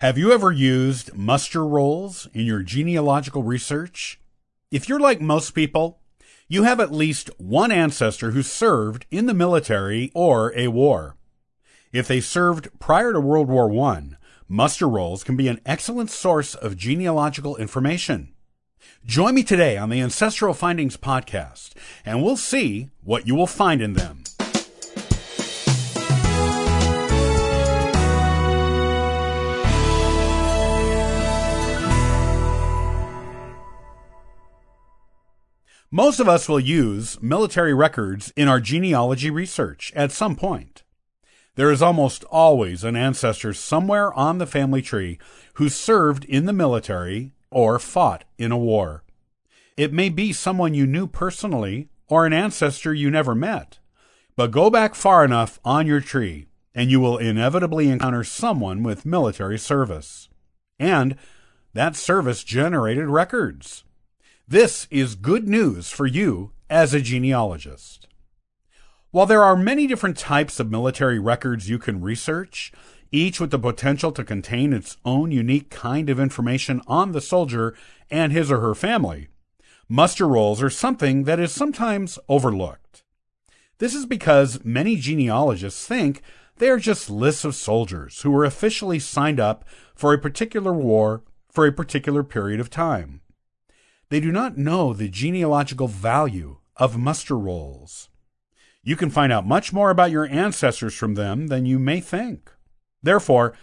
Have you ever used muster rolls in your genealogical research? If you're like most people, you have at least one ancestor who served in the military or a war. If they served prior to World War I, muster rolls can be an excellent source of genealogical information. Join me today on the Ancestral Findings podcast, and we'll see what you will find in them. Most of us will use military records in our genealogy research at some point. There is almost always an ancestor somewhere on the family tree who served in the military or fought in a war. It may be someone you knew personally or an ancestor you never met, but go back far enough on your tree and you will inevitably encounter someone with military service. And that service generated records. This is good news for you as a genealogist. While there are many different types of military records you can research, each with the potential to contain its own unique kind of information on the soldier and his or her family, muster rolls are something that is sometimes overlooked. This is because many genealogists think they are just lists of soldiers who were officially signed up for a particular war for a particular period of time. They do not know the genealogical value of muster rolls. You can find out much more about your ancestors from them than you may think. Therefore,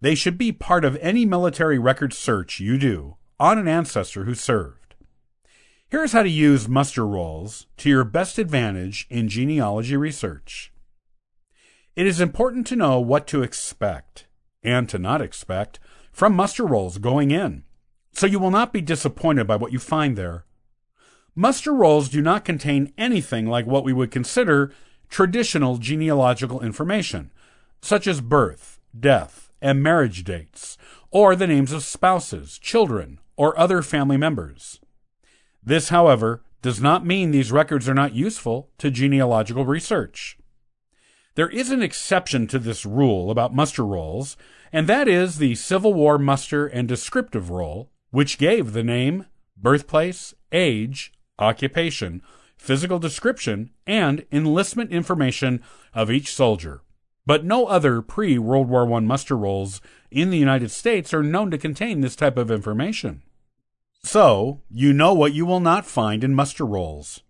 they should be part of any military record search you do on an ancestor who served. Here's how to use muster rolls to your best advantage in genealogy research. It is important to know what to expect and to not expect from muster rolls going in so you will not be disappointed by what you find there. Muster rolls do not contain anything like what we would consider traditional genealogical information, such as birth, death, and marriage dates, or the names of spouses, children, or other family members. This, however, does not mean these records are not useful to genealogical research. There is an exception to this rule about muster rolls, and that is the Civil War muster and descriptive roll, which gave the name, birthplace, age, occupation, physical description, and enlistment information of each soldier. But no other pre World War I muster rolls in the United States are known to contain this type of information. So, you know what you will not find in muster rolls.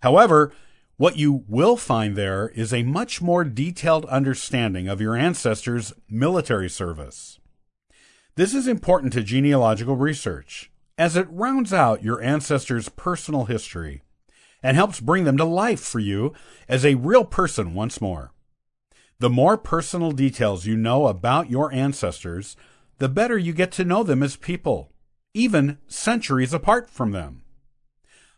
However, what you will find there is a much more detailed understanding of your ancestors' military service. This is important to genealogical research, as it rounds out your ancestors' personal history and helps bring them to life for you as a real person once more. The more personal details you know about your ancestors, the better you get to know them as people, even centuries apart from them.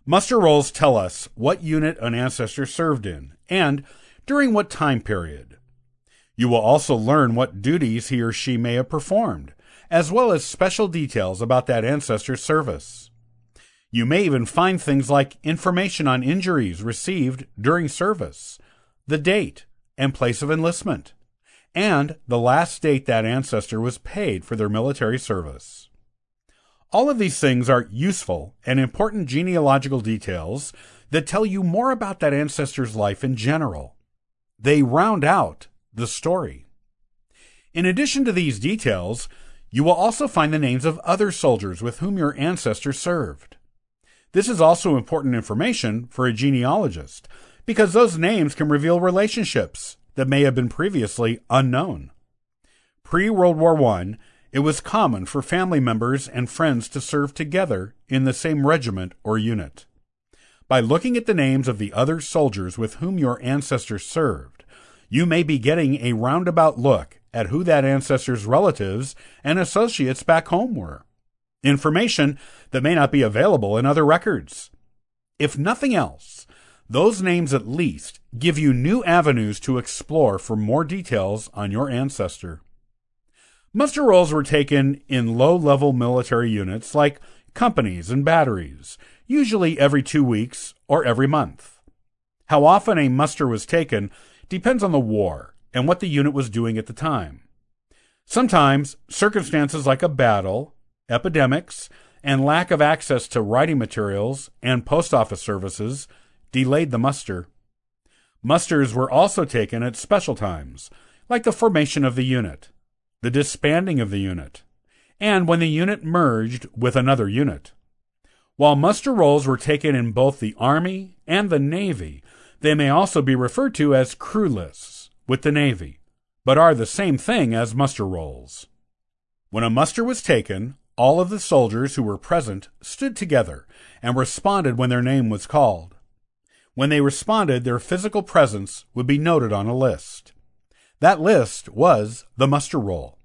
Muster rolls tell us what unit an ancestor served in and during what time period. You will also learn what duties he or she may have performed as well as special details about that ancestor's service. You may even find things like information on injuries received during service, the date and place of enlistment, and the last date that ancestor was paid for their military service. All of these things are useful and important genealogical details that tell you more about that ancestor's life in general. They round out the story. In addition to these details, you will also find the names of other soldiers with whom your ancestors served. This is also important information for a genealogist because those names can reveal relationships that may have been previously unknown. Pre World War I, it was common for family members and friends to serve together in the same regiment or unit. By looking at the names of the other soldiers with whom your ancestors served, you may be getting a roundabout look at who that ancestor's relatives and associates back home were. Information that may not be available in other records. If nothing else, those names at least give you new avenues to explore for more details on your ancestor. Muster rolls were taken in low level military units like companies and batteries, usually every two weeks or every month. How often a muster was taken depends on the war and what the unit was doing at the time. Sometimes circumstances like a battle, epidemics, and lack of access to writing materials and post office services delayed the muster. Musters were also taken at special times, like the formation of the unit, the disbanding of the unit, and when the unit merged with another unit. While muster rolls were taken in both the Army and the Navy, they may also be referred to as crew lists with the Navy, but are the same thing as muster rolls. When a muster was taken, all of the soldiers who were present stood together and responded when their name was called. When they responded, their physical presence would be noted on a list. That list was the muster roll.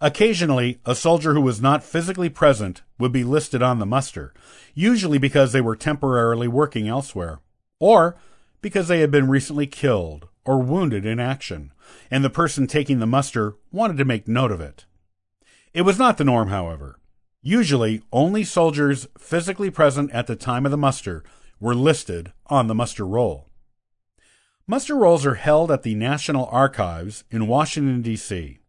Occasionally, a soldier who was not physically present would be listed on the muster, usually because they were temporarily working elsewhere, or because they had been recently killed or wounded in action, and the person taking the muster wanted to make note of it. It was not the norm, however. Usually, only soldiers physically present at the time of the muster were listed on the muster roll. Muster rolls are held at the National Archives in Washington, D.C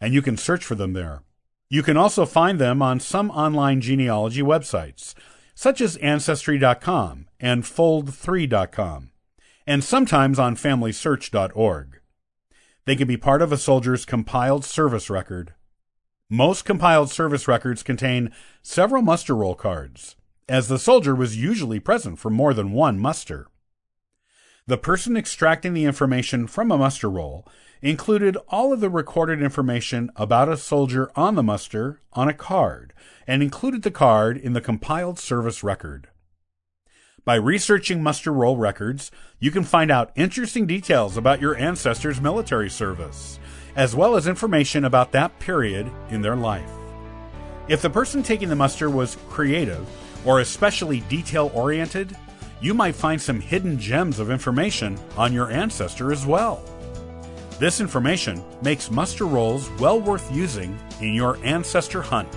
and you can search for them there. You can also find them on some online genealogy websites, such as Ancestry.com and Fold3.com, and sometimes on FamilySearch.org. They can be part of a soldier's compiled service record. Most compiled service records contain several muster roll cards, as the soldier was usually present for more than one muster. The person extracting the information from a muster roll included all of the recorded information about a soldier on the muster on a card and included the card in the compiled service record. By researching muster roll records, you can find out interesting details about your ancestors' military service, as well as information about that period in their life. If the person taking the muster was creative or especially detail oriented, you might find some hidden gems of information on your ancestor as well. This information makes muster rolls well worth using in your ancestor hunt.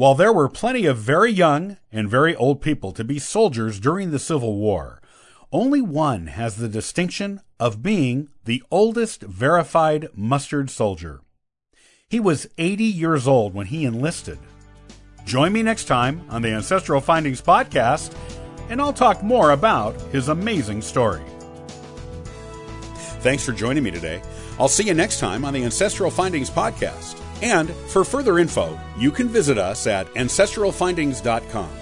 While there were plenty of very young and very old people to be soldiers during the Civil War, only one has the distinction of being the oldest verified mustered soldier. He was 80 years old when he enlisted Join me next time on the Ancestral Findings Podcast, and I'll talk more about his amazing story. Thanks for joining me today. I'll see you next time on the Ancestral Findings Podcast. And for further info, you can visit us at ancestralfindings.com.